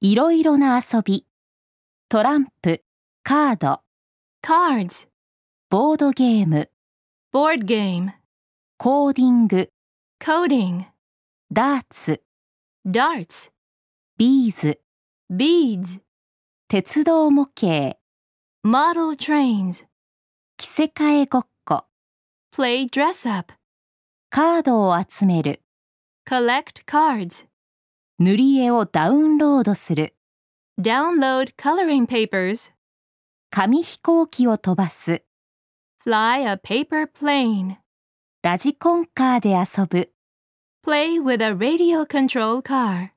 いろいろな遊び、トランプ、カード、cards, ボードゲーム、board game, コーディング、coding, ダーツ、darts, ビーズ、beads, 鉄道模型、model trains, 着せ替えごっこ、play dress up, カードを集める、collect cards, 塗り絵をダウンロードする、download coloring papers, 紙飛行機を飛ばす、fly a paper plane, ラジコンカーで遊ぶ。play with a radio control car.